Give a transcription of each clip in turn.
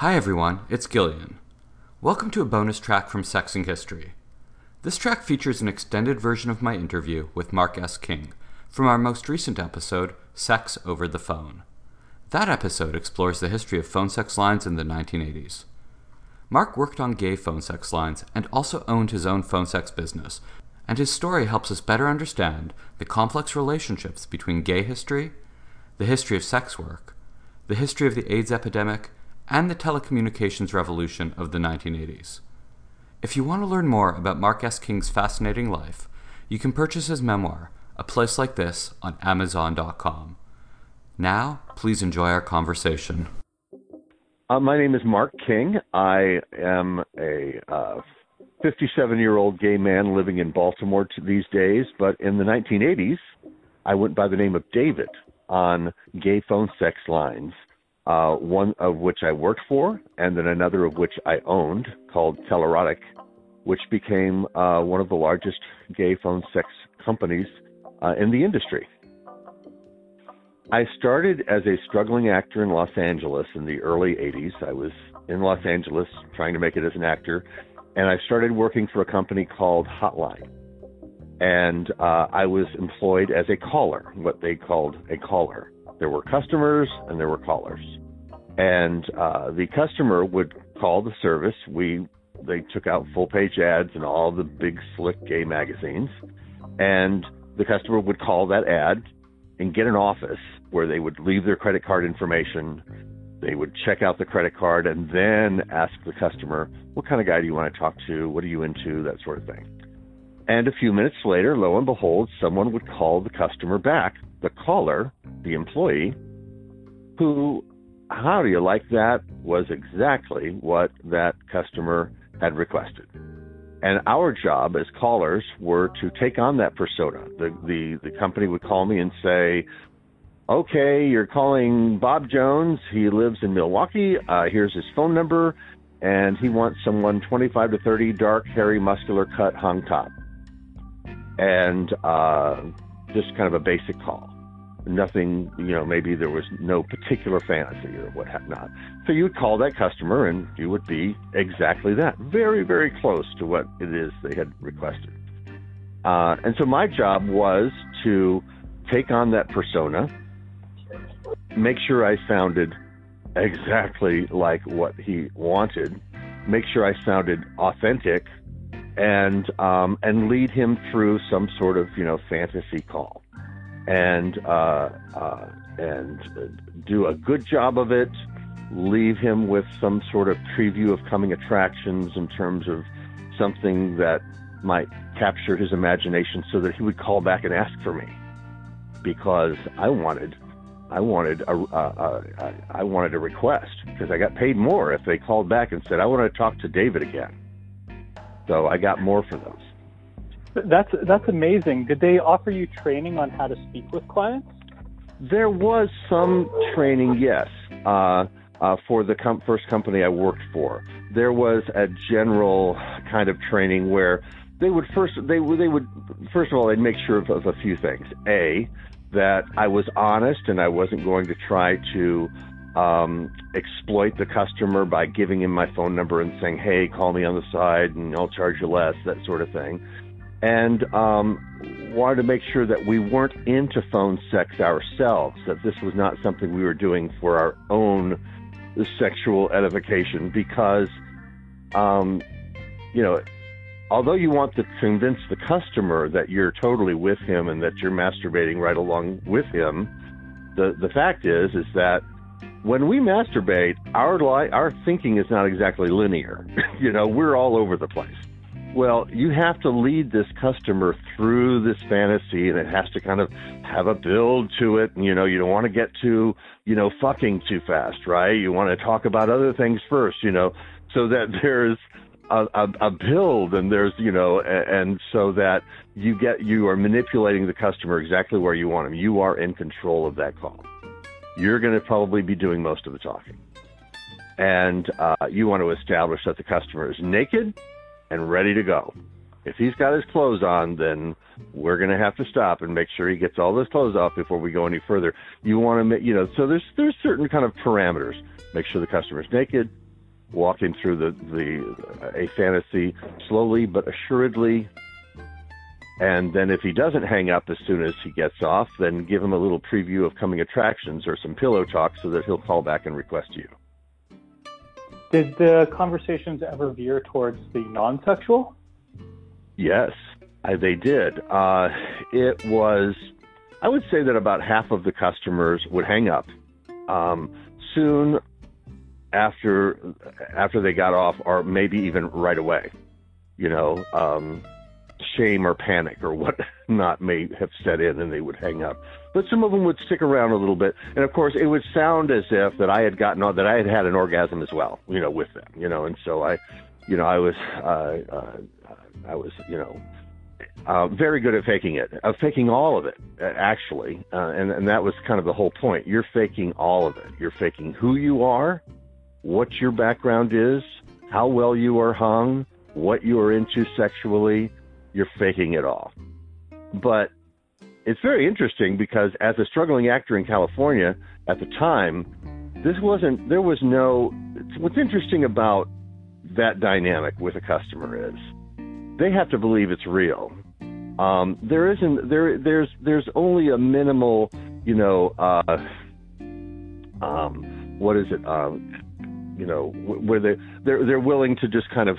Hi everyone, it's Gillian. Welcome to a bonus track from Sex and History. This track features an extended version of my interview with Mark S. King from our most recent episode, Sex Over the Phone. That episode explores the history of phone sex lines in the 1980s. Mark worked on gay phone sex lines and also owned his own phone sex business, and his story helps us better understand the complex relationships between gay history, the history of sex work, the history of the AIDS epidemic, and the telecommunications revolution of the 1980s. If you want to learn more about Mark S. King's fascinating life, you can purchase his memoir, A Place Like This, on Amazon.com. Now, please enjoy our conversation. Uh, my name is Mark King. I am a 57 uh, year old gay man living in Baltimore these days, but in the 1980s, I went by the name of David on gay phone sex lines uh, one of which I worked for, and then another of which I owned called Telerotic, which became uh, one of the largest gay phone sex companies uh, in the industry. I started as a struggling actor in Los Angeles in the early 80s. I was in Los Angeles trying to make it as an actor, and I started working for a company called Hotline. And uh, I was employed as a caller, what they called a caller. There were customers and there were callers. And uh, the customer would call the service. We they took out full page ads in all the big slick gay magazines, and the customer would call that ad and get an office where they would leave their credit card information. They would check out the credit card and then ask the customer, "What kind of guy do you want to talk to? What are you into?" That sort of thing. And a few minutes later, lo and behold, someone would call the customer back, the caller, the employee, who, how do you like that, was exactly what that customer had requested. And our job as callers were to take on that persona. The, the, the company would call me and say, okay, you're calling Bob Jones. He lives in Milwaukee. Uh, here's his phone number. And he wants someone 25 to 30, dark, hairy, muscular cut, hung top and uh, just kind of a basic call. Nothing, you know, maybe there was no particular fantasy or what have not. So you would call that customer and you would be exactly that, very, very close to what it is they had requested. Uh, and so my job was to take on that persona, make sure I sounded exactly like what he wanted, make sure I sounded authentic and um, and lead him through some sort of you know fantasy call, and uh, uh, and do a good job of it. Leave him with some sort of preview of coming attractions in terms of something that might capture his imagination, so that he would call back and ask for me, because I wanted. I wanted a, a, a I wanted a request because I got paid more if they called back and said I want to talk to David again so I got more for those. That's that's amazing. Did they offer you training on how to speak with clients? There was some training, yes, uh, uh, for the com- first company I worked for. There was a general kind of training where they would first they would they would first of all they'd make sure of, of a few things. A that I was honest and I wasn't going to try to um, exploit the customer by giving him my phone number and saying, "Hey, call me on the side, and I'll charge you less," that sort of thing. And um, wanted to make sure that we weren't into phone sex ourselves, that this was not something we were doing for our own sexual edification, because, um, you know, although you want to convince the customer that you're totally with him and that you're masturbating right along with him, the the fact is is that when we masturbate, our li- our thinking is not exactly linear. you know, we're all over the place. Well, you have to lead this customer through this fantasy, and it has to kind of have a build to it. And you know, you don't want to get too, you know, fucking too fast, right? You want to talk about other things first, you know, so that there's a, a, a build, and there's, you know, and, and so that you get you are manipulating the customer exactly where you want them. You are in control of that call you're going to probably be doing most of the talking. And uh, you want to establish that the customer is naked and ready to go. If he's got his clothes on, then we're going to have to stop and make sure he gets all those clothes off before we go any further. You want to make, you know, so there's there's certain kind of parameters. Make sure the customer's naked, walking through the the a fantasy slowly but assuredly. And then if he doesn't hang up as soon as he gets off, then give him a little preview of coming attractions or some pillow talk so that he'll call back and request you. Did the conversations ever veer towards the non-sexual? Yes, I, they did. Uh, it was, I would say that about half of the customers would hang up. Um, soon after after they got off, or maybe even right away. You know, um, shame or panic or what not may have set in, and they would hang up. But some of them would stick around a little bit, and of course, it would sound as if that I had gotten on, that I had had an orgasm as well. You know, with them. You know, and so I, you know, I was, uh, uh, I was, you know. Uh, very good at faking it, uh, faking all of it, actually, uh, and and that was kind of the whole point. You're faking all of it. You're faking who you are, what your background is, how well you are hung, what you are into sexually, you're faking it all. But it's very interesting because as a struggling actor in California at the time, this wasn't, there was no, what's interesting about that dynamic with a customer is they have to believe it's real. Um, there isn't, there, there's, there's only a minimal, you know, uh, um, what is it? Um, you know, where they they're they're willing to just kind of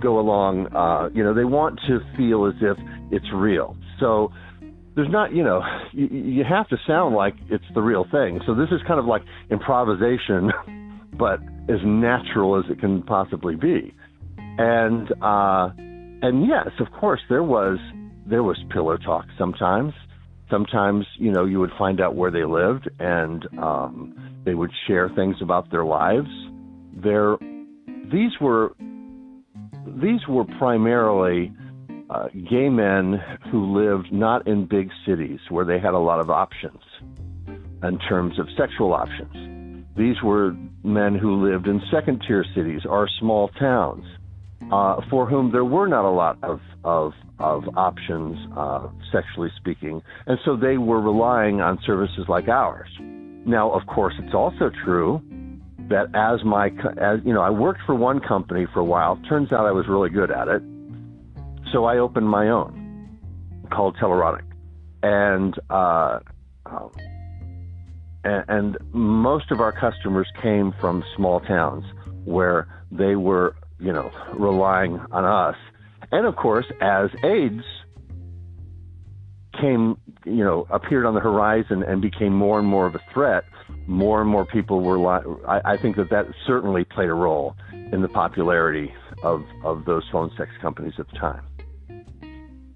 go along. Uh, you know, they want to feel as if it's real. So there's not, you know, you, you have to sound like it's the real thing. So this is kind of like improvisation, but as natural as it can possibly be. And uh, and yes, of course, there was there was pillow talk sometimes. Sometimes, you know, you would find out where they lived, and um, they would share things about their lives there these were these were primarily uh, gay men who lived not in big cities where they had a lot of options in terms of sexual options. These were men who lived in second tier cities or small towns uh, for whom there were not a lot of, of, of options, uh, sexually speaking. And so they were relying on services like ours. Now, of course, it's also true that as my as you know I worked for one company for a while. Turns out I was really good at it, so I opened my own called Telerotic, and uh, um, and, and most of our customers came from small towns where they were you know relying on us, and of course as AIDS came you know appeared on the horizon and became more and more of a threat more and more people were. Li- I, I think that that certainly played a role in the popularity of of those phone sex companies at the time.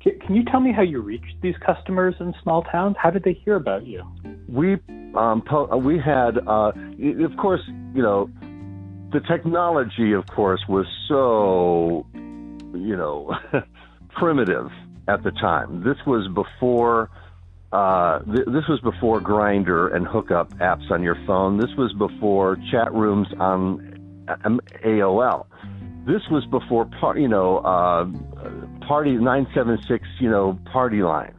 Can you tell me how you reached these customers in small towns? How did they hear about you? We um, uh, we had, uh, of course, you know, the technology, of course, was so, you know, primitive at the time. This was before uh, th- this was before Grindr and hookup apps on your phone. This was before chat rooms on um, AOL. This was before, par- you know, uh, party 976, you know, party lines.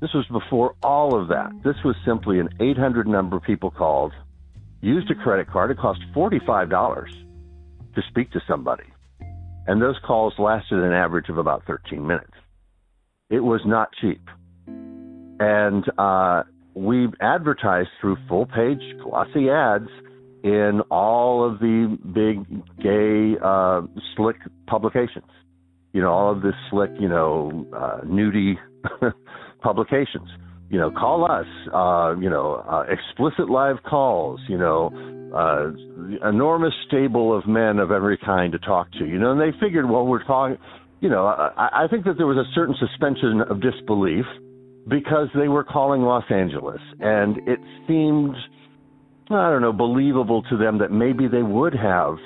This was before all of that. This was simply an 800 number people called, used a credit card. It cost $45 to speak to somebody. And those calls lasted an average of about 13 minutes. It was not cheap and uh, we advertised through full page glossy ads in all of the big gay uh, slick publications. You know, all of the slick, you know, uh, nudie publications. You know, call us. Uh, you know, uh, explicit live calls. You know, uh, enormous stable of men of every kind to talk to. You know, and they figured, well, we're talking. You know, I, I think that there was a certain suspension of disbelief because they were calling Los Angeles, and it seemed, I don't know, believable to them that maybe they would have,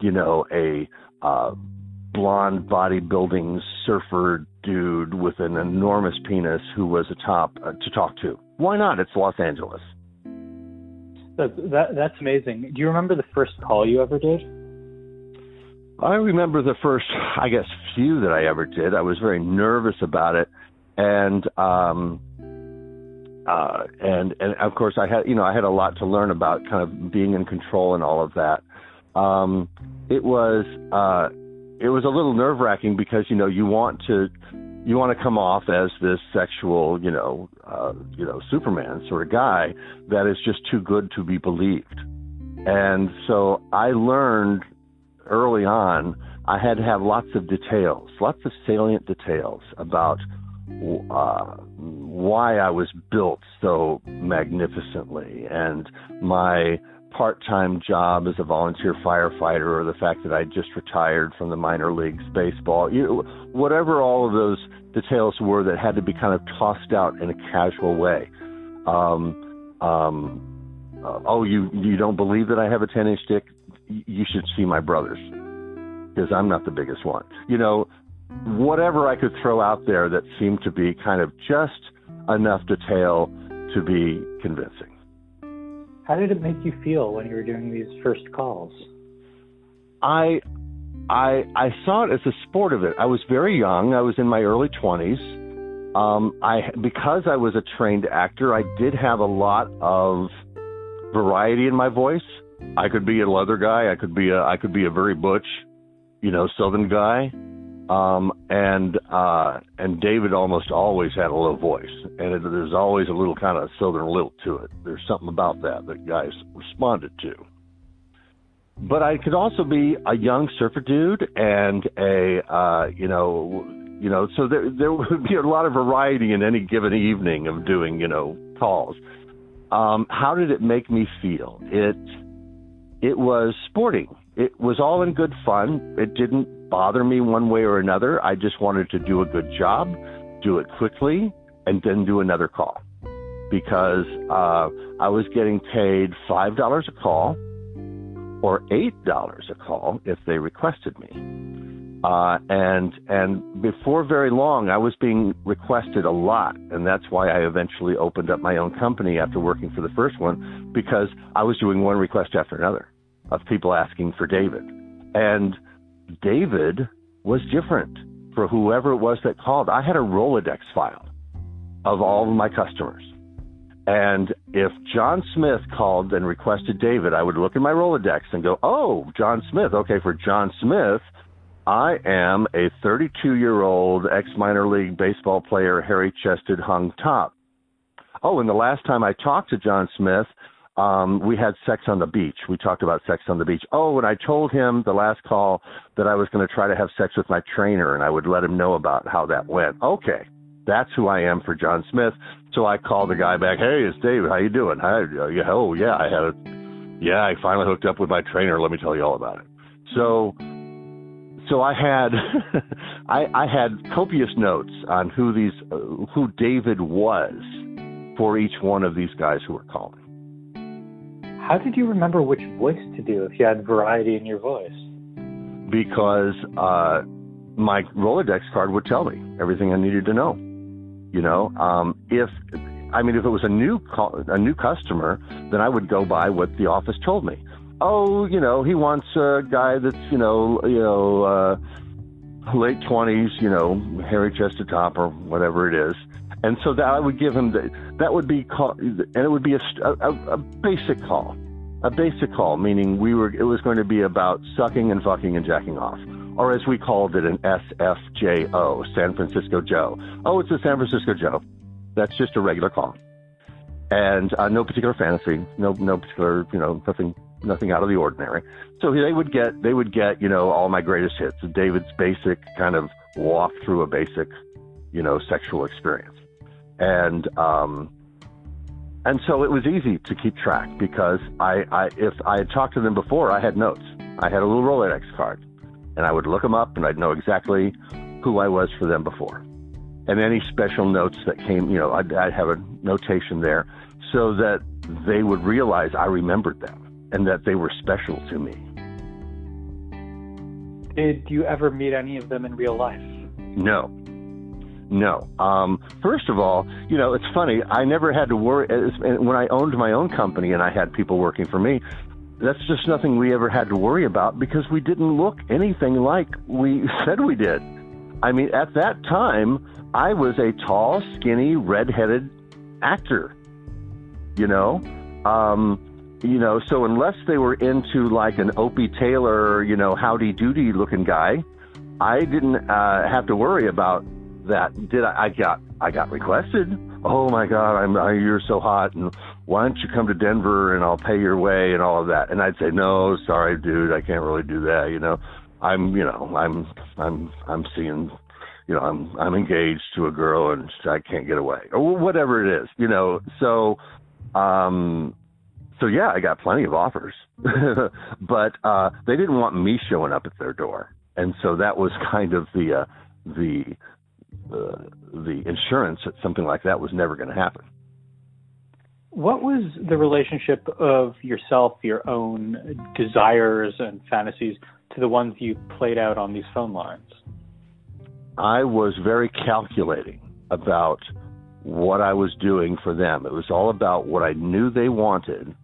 you know, a uh, blonde bodybuilding surfer dude with an enormous penis who was a top uh, to talk to. Why not? It's Los Angeles. That, that that's amazing. Do you remember the first call you ever did? I remember the first, I guess, few that I ever did. I was very nervous about it and um, uh, and and of course I had you know I had a lot to learn about kind of being in control and all of that. um, it was uh, it was a little nerve wracking because you know you want to you want to come off as this sexual you know uh, you know Superman sort of guy that is just too good to be believed, and so I learned early on I had to have lots of details, lots of salient details about uh, why I was built so magnificently and my part-time job as a volunteer firefighter or the fact that I just retired from the minor leagues baseball, you know, whatever all of those details were that had to be kind of tossed out in a casual way. Um, um, uh, oh, you you don't believe that I have a 10-inch dick? You should see my brothers because I'm not the biggest one. You know, whatever I could throw out there that seemed to be kind of just enough detail to be convincing. How did it make you feel when you were doing these first calls? I I I saw it as a sport of it. I was very young. I was in my early 20s. Um, I because I was a trained actor, I did have a lot of variety in my voice. I could be a leather guy. I could be a I could be a very butch, you know, southern guy. Um, and uh, and David almost always had a low voice, and it, there's always a little kind of southern lilt to it. There's something about that that guys responded to. But I could also be a young surfer dude and a uh, you know you know so there there would be a lot of variety in any given evening of doing you know calls. Um, how did it make me feel? It it was sporting. It was all in good fun. It didn't bother me one way or another. I just wanted to do a good job, do it quickly, and then do another call because uh, I was getting paid five dollars a call or eight dollars a call if they requested me. Uh, and and before very long, I was being requested a lot, and that's why I eventually opened up my own company after working for the first one because I was doing one request after another of people asking for David, and David was different for whoever it was that called. I had a Rolodex file of all of my customers. And if John Smith called and requested David, I would look in my Rolodex and go, oh, John Smith. Okay, for John Smith, I am a 32 year old ex minor league baseball player, hairy chested, hung top. Oh, and the last time I talked to John Smith, um, we had sex on the beach. We talked about sex on the beach. Oh, and I told him the last call that I was going to try to have sex with my trainer and I would let him know about how that went. Okay. That's who I am for John Smith. So I called the guy back. Hey, it's David. How you doing? Hi. Oh, yeah. I had a, yeah, I finally hooked up with my trainer. Let me tell you all about it. So, so I had, I, I had copious notes on who these, uh, who David was for each one of these guys who were calling. How did you remember which voice to do if you had variety in your voice? Because uh, my Rolodex card would tell me everything I needed to know. You know, um, if I mean, if it was a new a new customer, then I would go by what the office told me. Oh, you know, he wants a guy that's you know, you know, uh, late twenties, you know, hairy chested top or whatever it is, and so that I would give him that would be call, and it would be a, a, a basic call, a basic call, meaning we were it was going to be about sucking and fucking and jacking off, or as we called it, an SFJO, San Francisco Joe. Oh, it's a San Francisco Joe. That's just a regular call, and uh, no particular fantasy, no no particular you know nothing nothing out of the ordinary. So they would get they would get you know all my greatest hits, David's basic kind of walk through a basic you know sexual experience and um, and so it was easy to keep track because I, I if I had talked to them before, I had notes. I had a little Rolodex card, and I would look them up, and I'd know exactly who I was for them before, and any special notes that came, you know, I'd, I'd have a notation there so that they would realize I remembered them and that they were special to me. Did you ever meet any of them in real life? No, no. Um, first of all, you know, it's funny. I never had to worry when I owned my own company and I had people working for me. That's just nothing we ever had to worry about because we didn't look anything like we said we did. I mean, at that time, I was a tall, skinny, red-headed actor. You know, um, you know, so unless they were into like an Opie Taylor, you know, howdy doody looking guy, I didn't uh, have to worry about that. Did I? I got I got requested. Oh my God, I'm I, you're so hot, and why don't you come to Denver and I'll pay your way and all of that. And I'd say no, sorry, dude, I can't really do that. You know, I'm you know I'm I'm I'm seeing you know, I'm I'm engaged to a girl and I can't get away or whatever it is, you know. So, um, so yeah, I got plenty of offers, but uh, they didn't want me showing up at their door, and so that was kind of the uh, the the insurance that something like that was never going to happen. What was the relationship of yourself, your own desires and fantasies, to the ones you played out on these phone lines? I was very calculating about what I was doing for them. It was all about what I knew they wanted,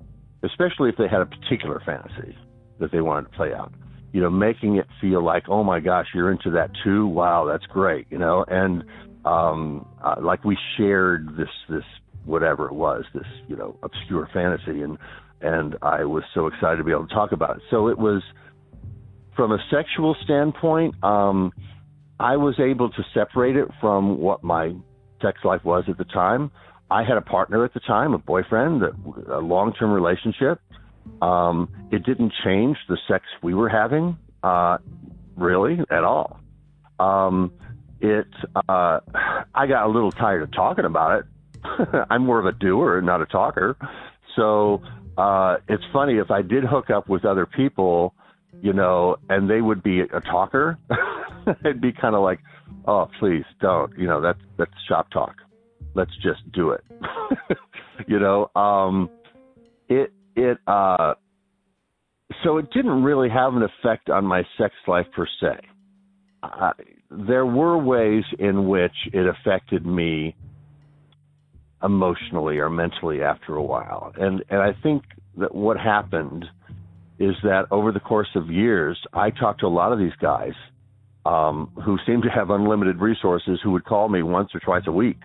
especially if they had a particular fantasy that they wanted to play out. You know, making it feel like, oh my gosh, you're into that too. Wow, that's great. You know, and um, uh, like we shared this this whatever it was, this you know obscure fantasy, and and I was so excited to be able to talk about it. So it was from a sexual standpoint. Um, I was able to separate it from what my sex life was at the time. I had a partner at the time, a boyfriend, a long-term relationship. Um, it didn't change the sex we were having, uh, really at all. Um, it, uh, I got a little tired of talking about it. I'm more of a doer, not a talker. So uh, it's funny if I did hook up with other people, you know, and they would be a talker. It'd be kind of like, oh, please don't. You know, that's that's shop talk. Let's just do it. you know, um, it it uh, so it didn't really have an effect on my sex life per se. Uh, there were ways in which it affected me emotionally or mentally after a while, and and I think that what happened is that over the course of years, I talked to a lot of these guys um, who seemed to have unlimited resources who would call me once or twice a week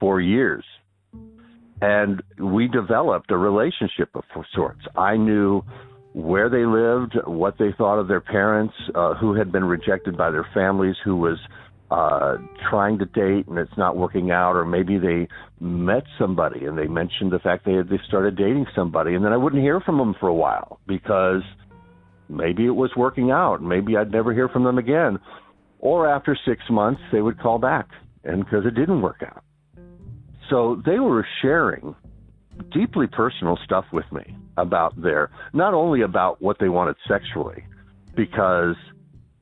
for years. And we developed a relationship of sorts. I knew where they lived, what they thought of their parents, uh, who had been rejected by their families, who was uh, trying to date and it's not working out, or maybe they met somebody and they mentioned the fact they had they started dating somebody, and then I wouldn't hear from them for a while because maybe it was working out. Maybe I'd never hear from them again. Or after six months, they would call back, and because it didn't work out. So they were sharing deeply personal stuff with me about their, not only about what they wanted sexually, because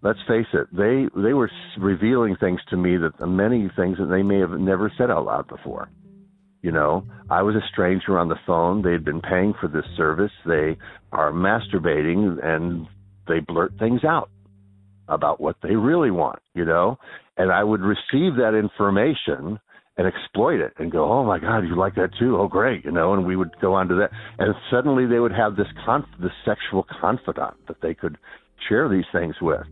let's face it, they they were revealing things to me that many things that they may have never said out loud before. You know, I was a stranger on the phone. They had been paying for this service. They are masturbating and they blurt things out about what they really want, you know? And I would receive that information and exploit it and go, "Oh my god, you like that too? Oh great," you know, and we would go on to that and suddenly they would have this conf- sexual confidant that they could share these things with.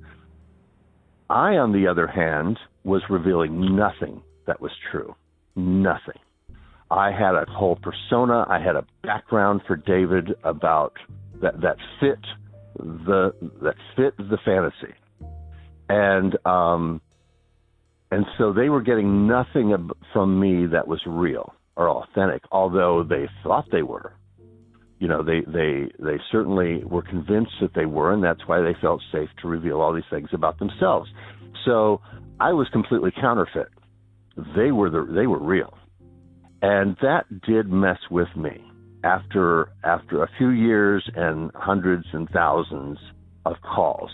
I on the other hand was revealing nothing that was true. Nothing. I had a whole persona. I had a background for David about that that fit the that fit the fantasy, and um, and so they were getting nothing from me that was real or authentic, although they thought they were. You know, they they they certainly were convinced that they were, and that's why they felt safe to reveal all these things about themselves. So I was completely counterfeit. They were the they were real and that did mess with me after after a few years and hundreds and thousands of calls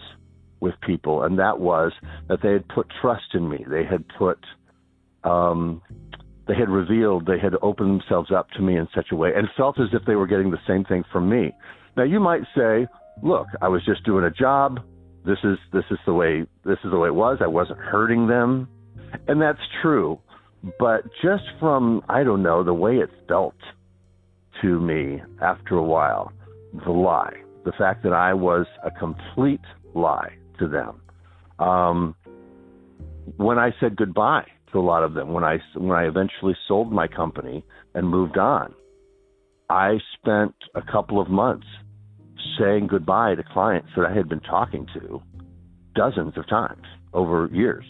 with people and that was that they had put trust in me. They had put um they had revealed they had opened themselves up to me in such a way and felt as if they were getting the same thing from me. Now you might say look i was just doing a job. This is this is the way this is the way it was. I wasn't hurting them. And that's true but just from I don't know the way it felt to me after a while, the lie, the fact that I was a complete lie to them. Um, when I said goodbye to a lot of them, when I when I eventually sold my company and moved on, I spent a couple of months saying goodbye to clients that I had been talking to dozens of times over years.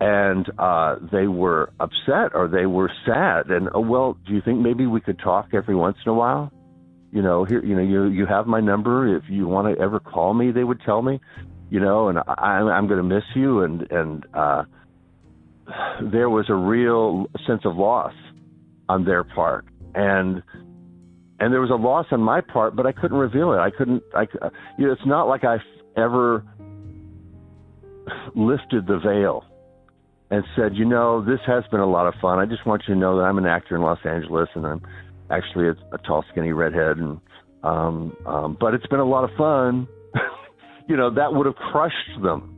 And uh, they were upset or they were sad. And oh well, do you think maybe we could talk every once in a while? You know, here, you know, you you have my number. If you want to ever call me, they would tell me. You know, and I, I'm going to miss you. And and uh, there was a real sense of loss on their part, and and there was a loss on my part, but I couldn't reveal it. I couldn't. I, you know, it's not like I ever lifted the veil and said, you know, this has been a lot of fun. I just want you to know that I'm an actor in Los Angeles, and I'm actually a, a tall, skinny redhead, and um, um, but it's been a lot of fun. You know, that would have crushed them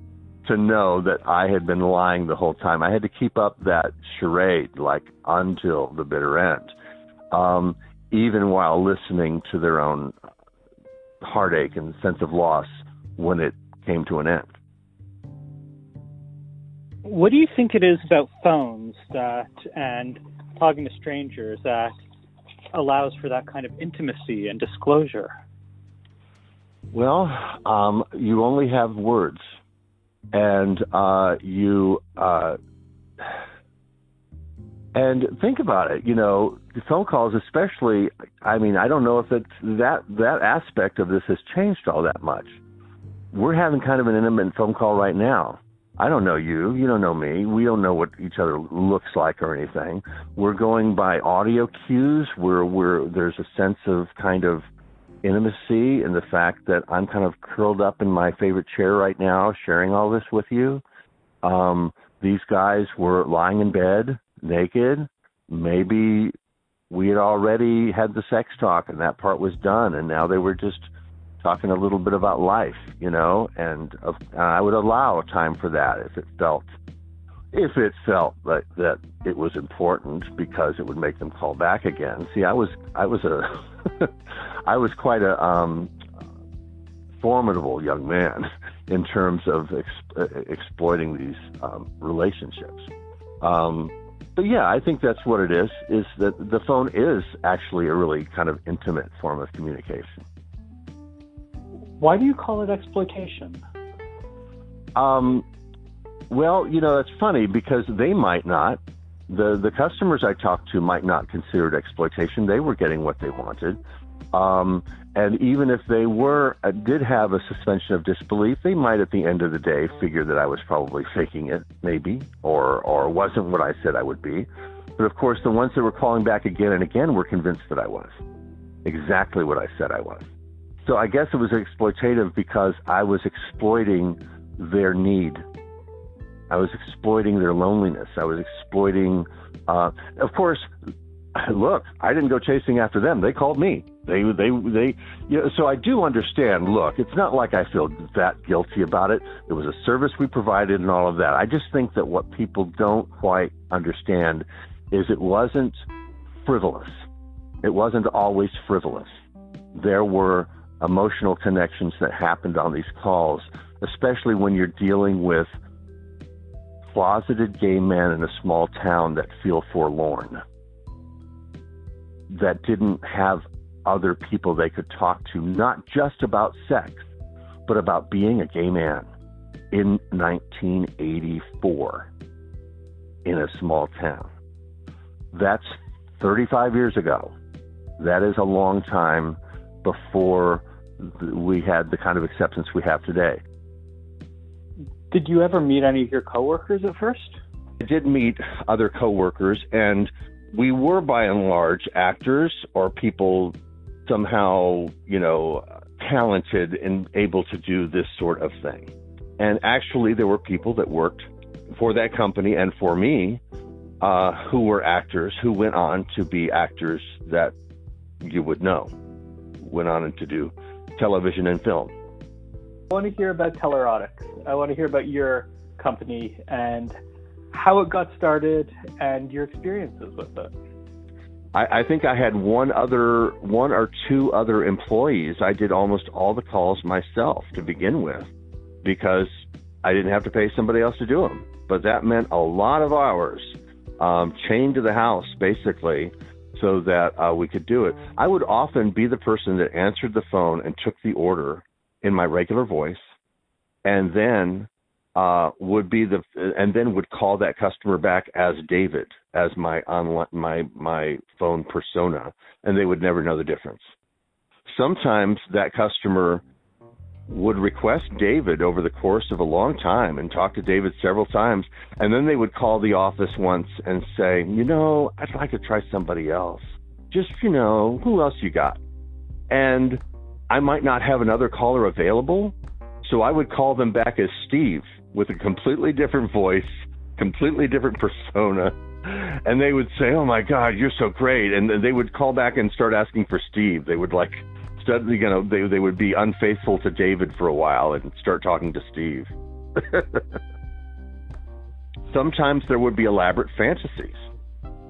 to know that I had been lying the whole time. I had to keep up that charade like until the bitter end. Um, even while listening to their own heartache and sense of loss when it came to an end. What do you think it is about phones that and talking to strangers that allows for that kind of intimacy and disclosure? Well, um, you only have words, and uh, you uh, and think about it. You know, the phone calls, especially. I mean, I don't know if it's that that aspect of this has changed all that much. We're having kind of an intimate phone call right now. I don't know you. You don't know me. We don't know what each other looks like or anything. We're going by audio cues. Where we're there's a sense of kind of intimacy and the fact that I'm kind of curled up in my favorite chair right now, sharing all this with you. Um, these guys were lying in bed naked. Maybe we had already had the sex talk and that part was done, and now they were just talking a little bit about life, you know. And uh, I would allow time for that if it felt if it felt like that it was important because it would make them call back again. See, I was I was a I was quite a um, formidable young man in terms of ex- exploiting these um, relationships. Um, but yeah, I think that's what it is. Is that the phone is actually a really kind of intimate form of communication. Why do you call it exploitation? Um, well, you know, that's funny because they might not. The the customers I talked to might not consider it exploitation. They were getting what they wanted. Um, and even if they were uh, did have a suspension of disbelief, they might at the end of the day figure that I was probably faking it, maybe, or or wasn't what I said I would be. But of course, the ones that were calling back again and again were convinced that I was exactly what I said I was. So I guess it was exploitative because I was exploiting their need. I was exploiting their loneliness. I was exploiting. Uh, of course, look, I didn't go chasing after them. They called me. They they they you know, so I do understand. Look, it's not like I feel that guilty about it. It was a service we provided and all of that. I just think that what people don't quite understand is it wasn't frivolous. It wasn't always frivolous. There were emotional connections that happened on these calls, especially when you're dealing with closeted gay men in a small town that feel forlorn that didn't have other people they could talk to, not just about sex, but about being a gay man in 1984 in a small town. That's 35 years ago. That is a long time before we had the kind of acceptance we have today. Did you ever meet any of your coworkers at first? I did meet other coworkers, and we were by and large actors or people somehow, you know, talented and able to do this sort of thing. And actually, there were people that worked for that company and for me uh, who were actors who went on to be actors that you would know, went on to do television and film. I want to hear about Telerotics. I want to hear about your company and how it got started and your experiences with it. I, I think I had one other, one or two other employees. I did almost all the calls myself to begin with because I didn't have to pay somebody else to do them. But that meant a lot of hours um, chained to the house, basically, so that uh, we could do it. I would often be the person that answered the phone and took the order in my regular voice, and then uh, would be the and then would call that customer back as David as my online my my phone persona, and they would never know the difference. Sometimes that customer would request David over the course of a long time and talk to David several times, and then they would call the office once and say, you know, I'd like to try somebody else. Just you know, who else you got? And I might not have another caller available, so I would call them back as Steve with a completely different voice, completely different persona. And they would say, "Oh my God, you're so great!" And they would call back and start asking for Steve. They would like, start, you know, they they would be unfaithful to David for a while and start talking to Steve. Sometimes there would be elaborate fantasies,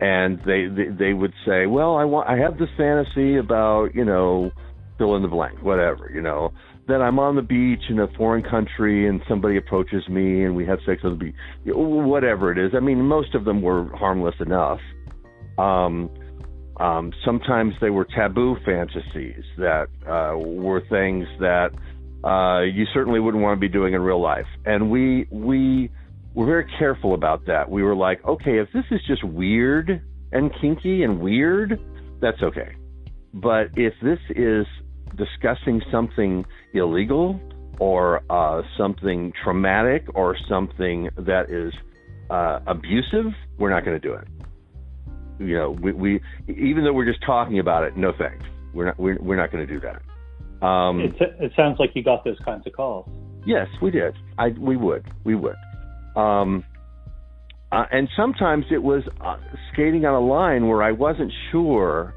and they, they they would say, "Well, I want, I have this fantasy about, you know, fill in the blank, whatever, you know." that I'm on the beach in a foreign country and somebody approaches me and we have sex on the beach, whatever it is. I mean, most of them were harmless enough. Um, um, sometimes they were taboo fantasies that uh, were things that uh, you certainly wouldn't want to be doing in real life. And we we were very careful about that. We were like, okay, if this is just weird and kinky and weird, that's okay. But if this is discussing something illegal or uh, something traumatic or something that is uh, abusive, we're not going to do it. You know, we, we even though we're just talking about it, no thanks. We're not we're, we're not going to do that. Um, it, it sounds like you got those kinds of calls. Yes, we did. I we would we would. Um, uh, and sometimes it was uh, skating on a line where I wasn't sure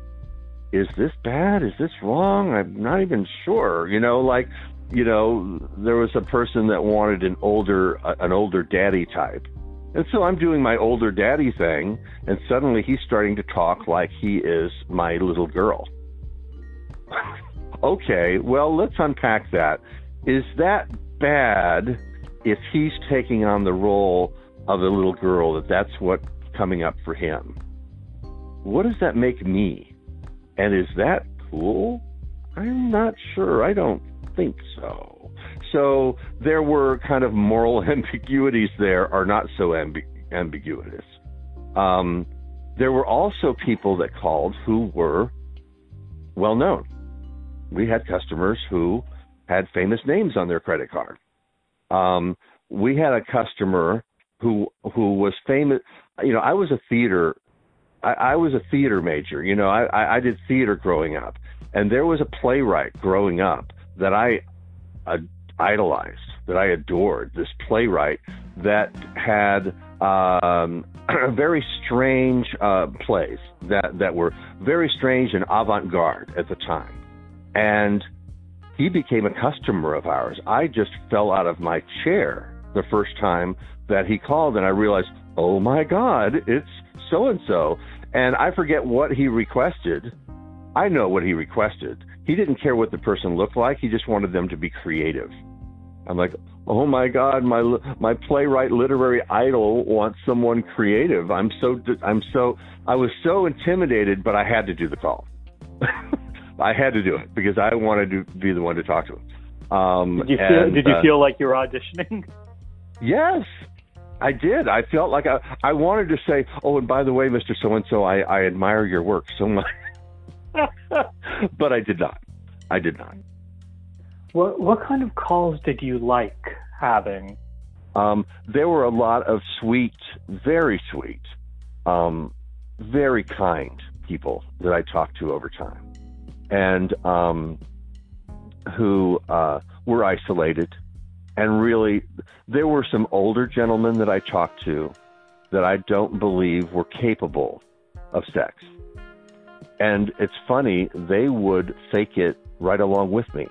is this bad? Is this wrong? I'm not even sure. You know, like, you know, there was a person that wanted an older, uh, an older daddy type. And so I'm doing my older daddy thing, and suddenly he's starting to talk like he is my little girl. okay, well, let's unpack that. Is that bad if he's taking on the role of a little girl, that that's what's coming up for him? What does that make me? And is that cool? I'm not sure. I don't think so. So there were kind of moral ambiguities there, are not so ambi- ambiguous. Um, there were also people that called who were well known. We had customers who had famous names on their credit card. Um, we had a customer who who was famous. You know, I was a theater I, I was a theater major. You know, I, I did theater growing up, and there was a playwright growing up that I uh, idolized, that I adored. This playwright that had um, very strange uh, plays that that were very strange and avant-garde at the time, and he became a customer of ours. I just fell out of my chair the first time that he called, and I realized, oh my God, it's so and so. And I forget what he requested. I know what he requested. He didn't care what the person looked like. He just wanted them to be creative. I'm like, oh my God, my my playwright literary idol wants someone creative. I'm so I'm so I was so intimidated, but I had to do the call. I had to do it because I wanted to be the one to talk to him. Um, did you feel, and, did you uh, feel like you were auditioning? Yes, I did. I felt like I, I wanted to say, oh, and by the way, Mr. So and so, I, I admire your work so much. but I did not. I did not. What what kind of calls did you like having? Um, there were a lot of sweet, very sweet, um, very kind people that I talked to over time, and um, who uh, were isolated and really, there were some older gentlemen that I talked to that I don't believe were capable of sex. And it's funny, they would fake it right along with me.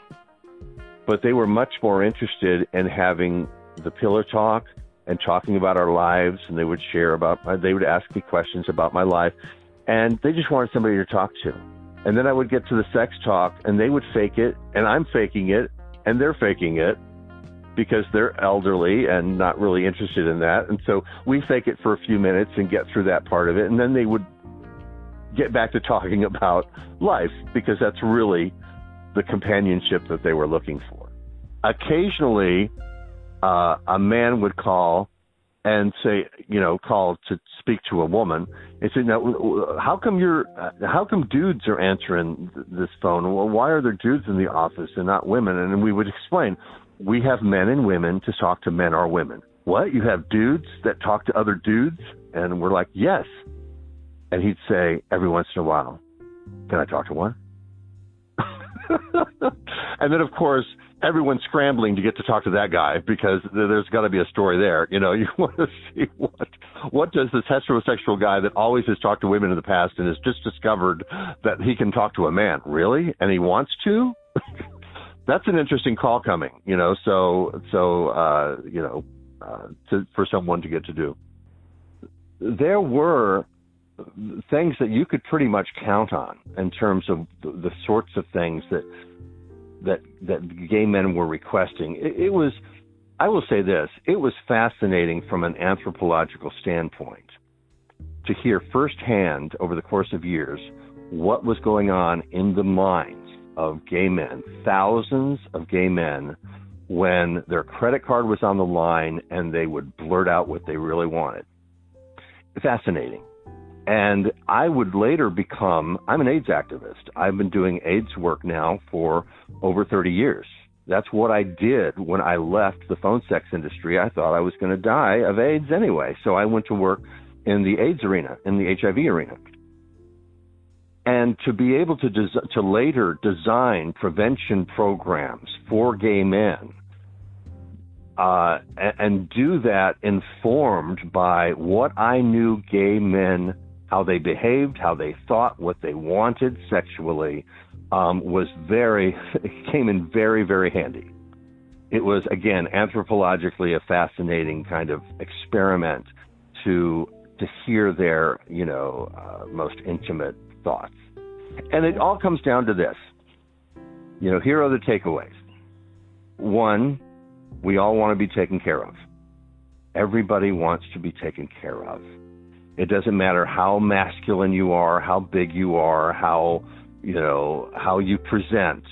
But they were much more interested in having the pillar talk and talking about our lives. And they would share about, my, they would ask me questions about my life. And they just wanted somebody to talk to. And then I would get to the sex talk and they would fake it and I'm faking it and they're faking it because they're elderly and not really interested in that. And so we fake it for a few minutes and get through that part of it. And then they would get back to talking about life because that's really the companionship that they were looking for. Occasionally, uh, a man would call and say, you know, call to speak to a woman and say, now, how come you're, how come dudes are answering this phone? Why are there dudes in the office and not women? And we would explain, we have men and women to talk to men or women. What? You have dudes that talk to other dudes? And we're like, yes. And he'd say every once in a while, can I talk to one? and then, of course, everyone's scrambling to get to talk to that guy because there's got to be a story there. You know, you want to see what what does this heterosexual guy that always has talked to women in the past and has just discovered that he can talk to a man, really, and he wants to. That's an interesting call coming, you know. So, so uh, you know, uh, to, for someone to get to do. There were things that you could pretty much count on in terms of the, the sorts of things that that that gay men were requesting. It, it was, I will say this, it was fascinating from an anthropological standpoint to hear firsthand over the course of years what was going on in the minds of gay men, thousands of gay men, when their credit card was on the line and they would blurt out what they really wanted. Fascinating. And I would later become, I'm an AIDS activist. I've been doing AIDS work now for over 30 years. That's what I did when I left the phone sex industry. I thought I was going to die of AIDS anyway. So I went to work in the AIDS arena, in the HIV arena. And to be able to, des- to later design prevention programs for gay men uh, and, do that informed by what I knew gay men how they behaved, how they thought, what they wanted sexually, um, was very came in very very handy. It was again anthropologically a fascinating kind of experiment to to hear their you know uh, most intimate thoughts, and it all comes down to this. You know, here are the takeaways. One, we all want to be taken care of. Everybody wants to be taken care of. It doesn't matter how masculine you are, how big you are, how you know how you present.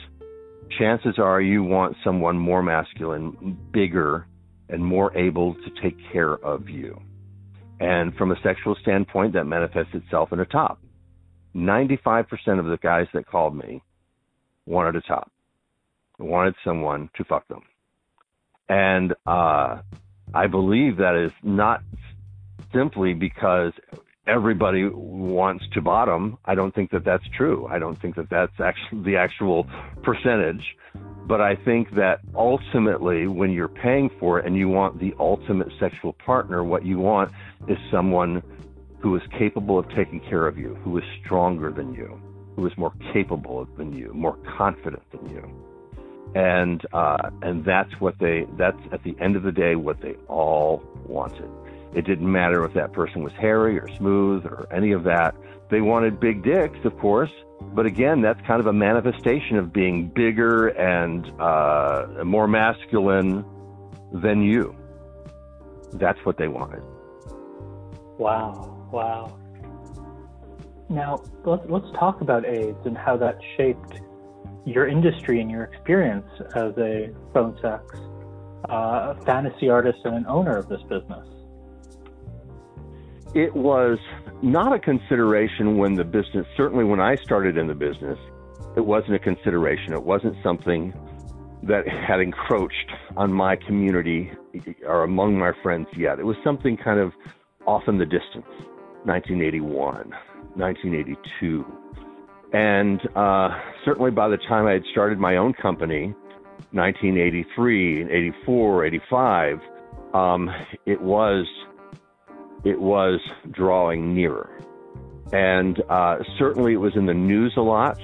Chances are you want someone more masculine, bigger, and more able to take care of you. And from a sexual standpoint, that manifests itself in a top. 95% of the guys that called me wanted a top, wanted someone to fuck them. And uh, I believe that is not simply because everybody wants to bottom. I don't think that that's true. I don't think that that's actually the actual percentage. But I think that ultimately, when you're paying for it and you want the ultimate sexual partner, what you want is someone who is capable of taking care of you, who is stronger than you, who is more capable than you, more confident than you. And uh, and that's what they that's at the end of the day what they all wanted. It didn't matter if that person was hairy or smooth or any of that. They wanted big dicks, of course, but again, that's kind of a manifestation of being bigger and uh, more masculine than you. That's what they wanted. Wow, wow. Now, let's, let's talk about AIDS and how that shaped your industry and your experience as a phone sex uh, fantasy artist and an owner of this business it was not a consideration when the business, certainly when I started in the business, it wasn't a consideration. It wasn't something that had encroached on my community or among my friends yet. It was something kind of off in the distance 1981, 1982. And uh, certainly by the time I had started my own company, 1983, 84, 85, um, it was it was drawing nearer. And uh, certainly it was in the news a lot.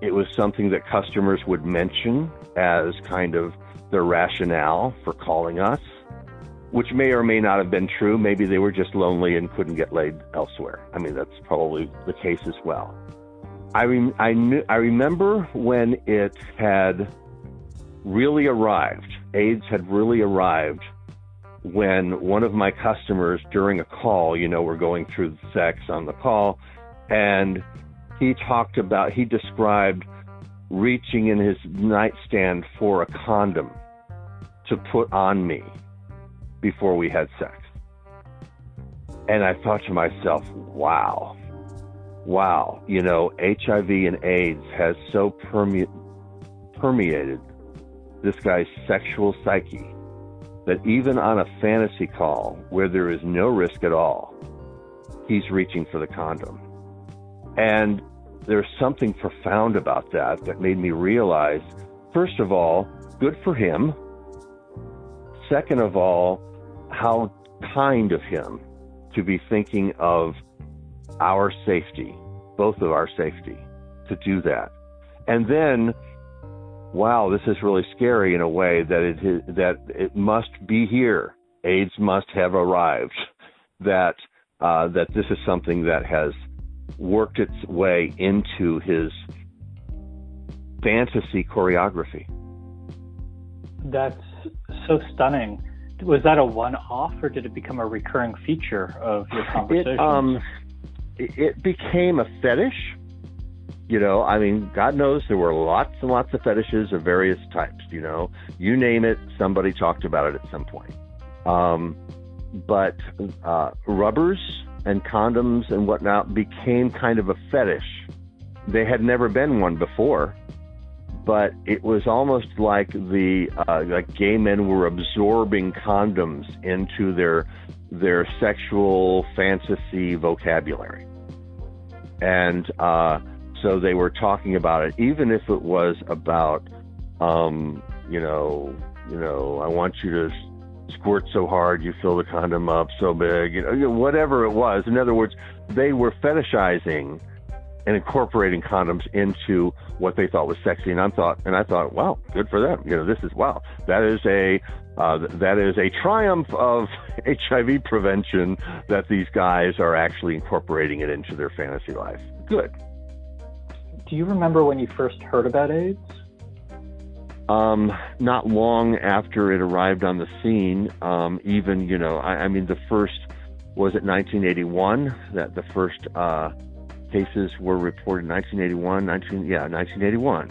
It was something that customers would mention as kind of their rationale for calling us, which may or may not have been true. Maybe they were just lonely and couldn't get laid elsewhere. I mean, that's probably the case as well. I, rem- I, knew- I remember when it had really arrived, AIDS had really arrived when one of my customers during a call, you know, we're going through sex on the call, and he talked about he described reaching in his nightstand for a condom to put on me before we had sex. And I thought to myself, wow, wow, you know, HIV and AIDS has so perme- permeated this guy's sexual psyche that even on a fantasy call where there is no risk at all, he's reaching for the condom. And there's something profound about that that made me realize, first of all, good for him. Second of all, how kind of him to be thinking of our safety, both of our safety, to do that. And then, wow, this is really scary in a way that it that it must be here. AIDS must have arrived. That uh, that this is something that has worked its way into his fantasy choreography. That's so stunning. Was that a one-off, or did it become a recurring feature of your conversation? It, um, it became a fetish. You know, I mean, God knows there were lots and lots of fetishes of various types. You know, you name it, somebody talked about it at some point. Um, but uh, rubbers and condoms and whatnot became kind of a fetish. They had never been one before, but it was almost like the uh, like gay men were absorbing condoms into their their sexual fantasy vocabulary, and uh, so they were talking about it, even if it was about, um, you know, you know, I want you to squirt so hard you fill the condom up so big, you know, whatever it was. In other words, they were fetishizing and incorporating condoms into what they thought was sexy. And I thought, and I thought, wow, good for them. You know, this is wow, that is a uh, that is a triumph of HIV prevention that these guys are actually incorporating it into their fantasy life. Good. Do you remember when you first heard about AIDS? Um, not long after it arrived on the scene, um, even, you know, I, I, mean, the first, was it 1981 that the first uh, cases were reported? 1981, 19, yeah, 1981.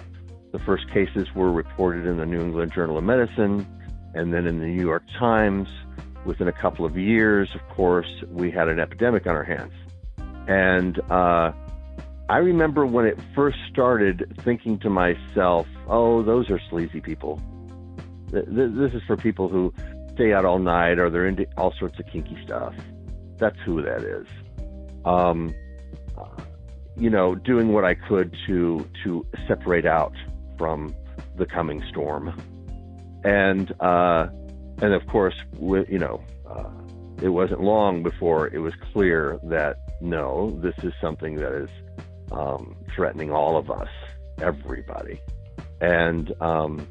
The first cases were reported in the New England Journal of Medicine and then in the New York Times. Within a couple of years, of course, we had an epidemic on our hands. And uh, I remember when it first started thinking to myself, oh, those are sleazy people. This is for people who stay out all night or they're into all sorts of kinky stuff. That's who that is. Um, you know, doing what I could to to separate out from the coming storm, and uh, and of course, you know, uh, it wasn't long before it was clear that no, this is something that is um, threatening all of us, everybody. And um,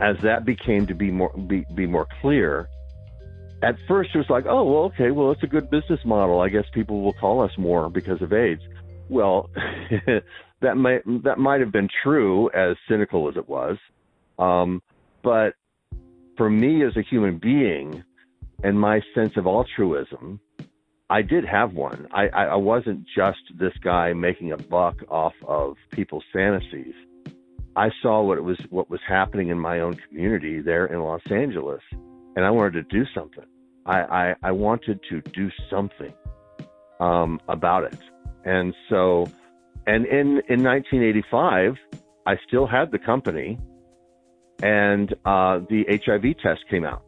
as that became to be more be, be more clear, at first it was like, oh, well, okay, well, it's a good business model. I guess people will call us more because of AIDS. Well, that might that might have been true, as cynical as it was. Um, but for me as a human being, and my sense of altruism, I did have one. I, I, I wasn't just this guy making a buck off of people's fantasies. I saw what it was what was happening in my own community there in Los Angeles, and I wanted to do something. I I, I wanted to do something um, about it, and so, and in in 1985, I still had the company, and uh, the HIV test came out.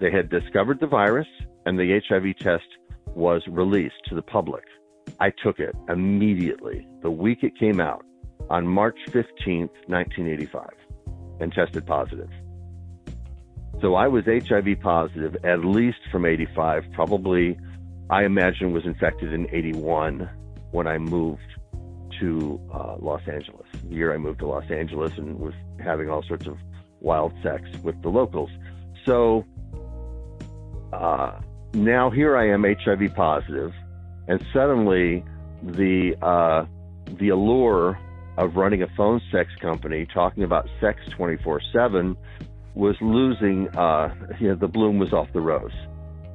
They had discovered the virus, and the HIV test was released to the public. I took it immediately, the week it came out, on March 15th, 1985, and tested positive. So I was HIV positive at least from 85, probably, I imagine, was infected in 81 when I moved to uh, Los Angeles. The year I moved to Los Angeles and was having all sorts of wild sex with the locals. So, uh, now here I am HIV positive, and suddenly the uh, the allure of running a phone sex company, talking about sex 24/7, was losing. Uh, you know, the bloom was off the rose,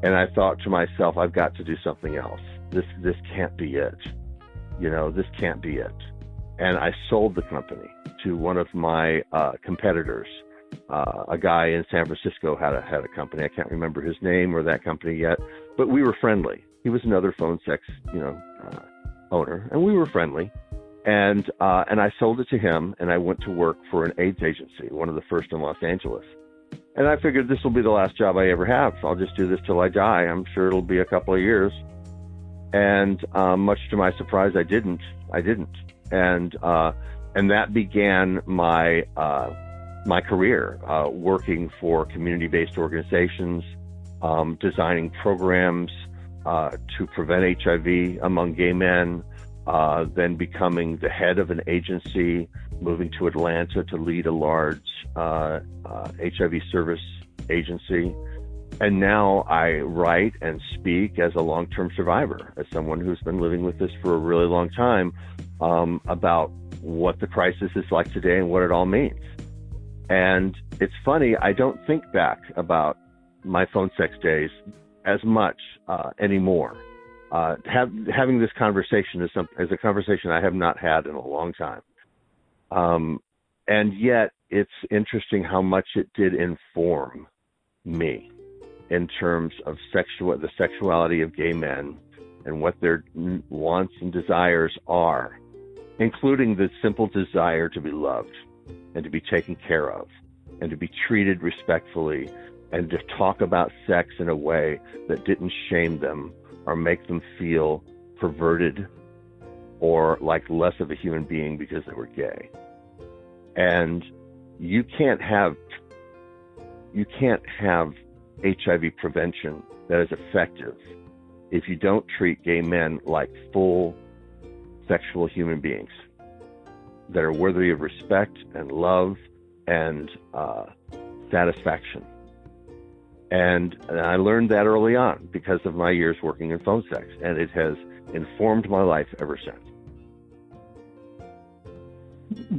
and I thought to myself, I've got to do something else. This this can't be it. You know, this can't be it. And I sold the company to one of my uh, competitors. Uh, a guy in San Francisco had a had a company. I can't remember his name or that company yet, but we were friendly. He was another phone sex, you know, uh, owner, and we were friendly. And uh, and I sold it to him, and I went to work for an AIDS agency, one of the first in Los Angeles. And I figured this will be the last job I ever have. So I'll just do this till I die. I'm sure it'll be a couple of years. And um, much to my surprise, I didn't. I didn't. And uh, and that began my uh, my career uh, working for community-based organizations, um, designing programs uh, to prevent HIV among gay men, uh, then becoming the head of an agency, moving to Atlanta to lead a large uh, HIV uh, service agency. And now I write and speak as a long term survivor, as someone who's been living with this for a really long time, um, about what the crisis is like today and what it all means. And it's funny, I don't think back about my phone sex days as much uh, anymore. Uh, have, having this conversation is, some, is a conversation I have not had in a long time. Um, and yet, it's interesting how much it did inform me in terms of sexual the sexuality of gay men and what their wants and desires are, including the simple desire to be loved and to be taken care of and to be treated respectfully and to talk about sex in a way that didn't shame them or make them feel perverted or like less of a human being because they were gay. And you can't have you can't have HIV prevention that is effective if you don't treat gay men like full sexual human beings that are worthy of respect and love and uh, satisfaction. And, and I learned that early on because of my years working in phone sex, and it has informed my life ever since.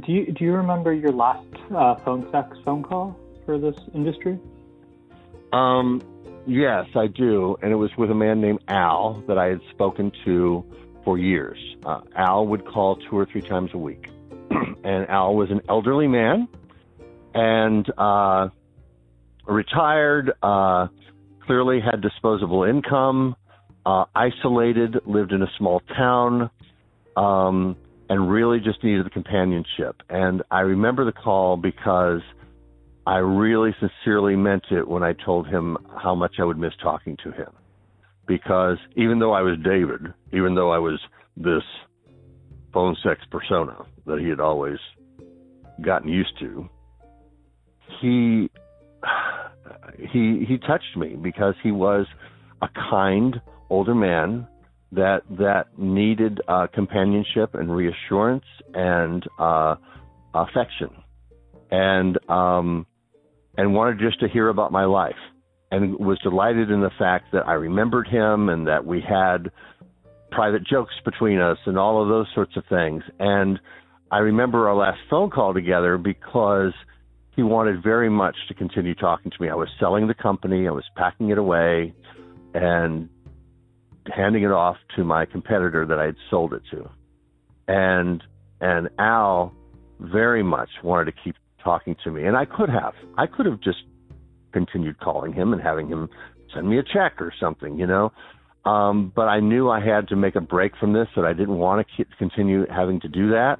Do you do you remember your last uh, phone sex phone call for this industry? Um, yes, I do, and it was with a man named Al that I had spoken to for years. Uh, Al would call two or three times a week, and Al was an elderly man, and uh, retired. Uh, clearly had disposable income. Uh, isolated, lived in a small town. Um, and really just needed the companionship. And I remember the call because I really sincerely meant it when I told him how much I would miss talking to him. Because even though I was David, even though I was this phone sex persona that he had always gotten used to, he he he touched me because he was a kind older man that that needed uh, companionship and reassurance and uh, affection, and um, and wanted just to hear about my life, and was delighted in the fact that I remembered him and that we had private jokes between us and all of those sorts of things. And I remember our last phone call together because he wanted very much to continue talking to me. I was selling the company, I was packing it away, and handing it off to my competitor that I had sold it to. And and Al very much wanted to keep talking to me. And I could have. I could have just continued calling him and having him send me a check or something, you know. Um, but I knew I had to make a break from this, that I didn't want to continue having to do that.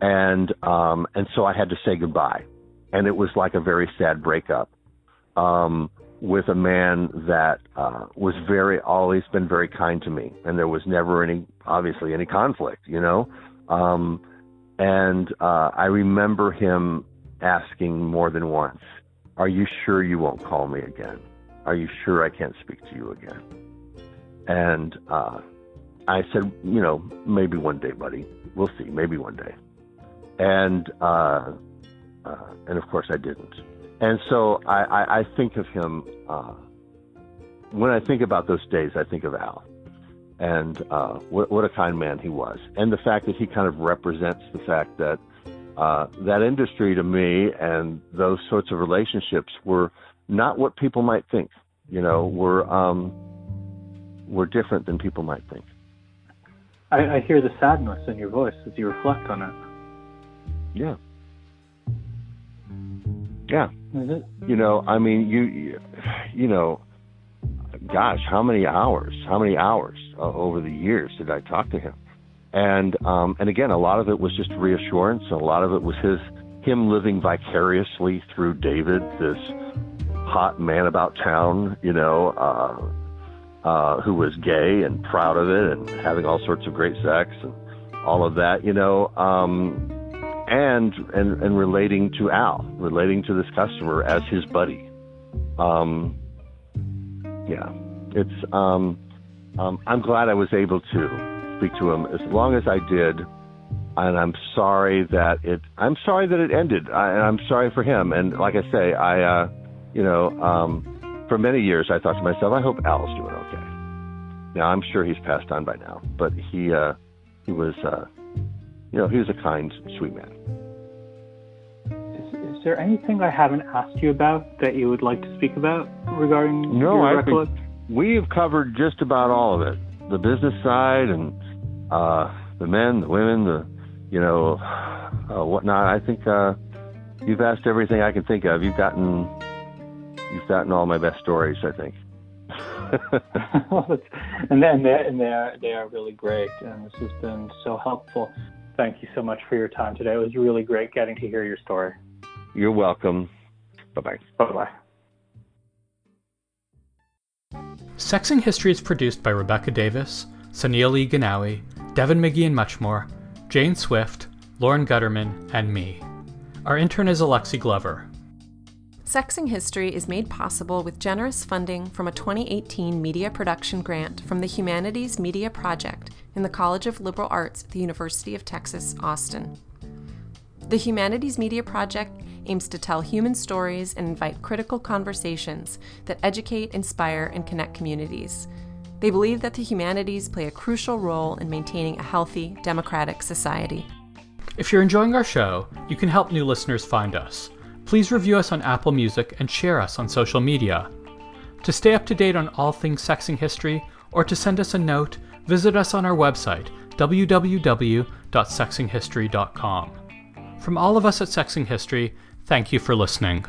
And um, and so I had to say goodbye. And it was like a very sad breakup. Um, with a man that uh, was very always been very kind to me, and there was never any obviously any conflict, you know. Um, and uh, I remember him asking more than once, "Are you sure you won't call me again? Are you sure I can't speak to you again?" And uh, I said, "You know, maybe one day, buddy. We'll see. Maybe one day." And uh, uh, and of course, I didn't. And so I, I, I think of him uh, when I think about those days. I think of Al, and uh, what, what a kind man he was, and the fact that he kind of represents the fact that uh, that industry to me and those sorts of relationships were not what people might think. You know, were um, were different than people might think. I, I hear the sadness in your voice as you reflect on it. Yeah. Yeah. You know, I mean, you, you, you know, gosh, how many hours? How many hours uh, over the years did I talk to him? And um, and again, a lot of it was just reassurance. A lot of it was his him living vicariously through David, this hot man about town, you know, uh, uh, who was gay and proud of it and having all sorts of great sex and all of that, you know. Um, and and and relating to Al, relating to this customer as his buddy. Um, yeah, it's. Um, um, I'm glad I was able to speak to him as long as I did, and I'm sorry that it. I'm sorry that it ended, I, and I'm sorry for him. And like I say, I, uh, you know, um, for many years I thought to myself, I hope Al's doing okay. Now I'm sure he's passed on by now, but he, uh, he was. Uh, you know, he was a kind, sweet man. Is, is there anything I haven't asked you about that you would like to speak about regarding No, your I recollection? think we have covered just about all of it. The business side and uh, the men, the women, the you know uh, whatnot. I think uh, you've asked everything I can think of. You've gotten you've gotten all my best stories. I think. and then they and they are they are really great, and this has been so helpful. Thank you so much for your time today. It was really great getting to hear your story. You're welcome. Bye bye. Bye bye. Sexing History is produced by Rebecca Davis, Saniya Lee Ghanoui, Devin McGeehan Muchmore, Jane Swift, Lauren Gutterman, and me. Our intern is Alexi Glover. Sexing History is made possible with generous funding from a 2018 media production grant from the Humanities Media Project in the College of Liberal Arts at the University of Texas, Austin. The Humanities Media Project aims to tell human stories and invite critical conversations that educate, inspire, and connect communities. They believe that the humanities play a crucial role in maintaining a healthy, democratic society. If you're enjoying our show, you can help new listeners find us. Please review us on Apple Music and share us on social media. To stay up to date on all things sexing history or to send us a note, visit us on our website, www.sexinghistory.com. From all of us at Sexing History, thank you for listening.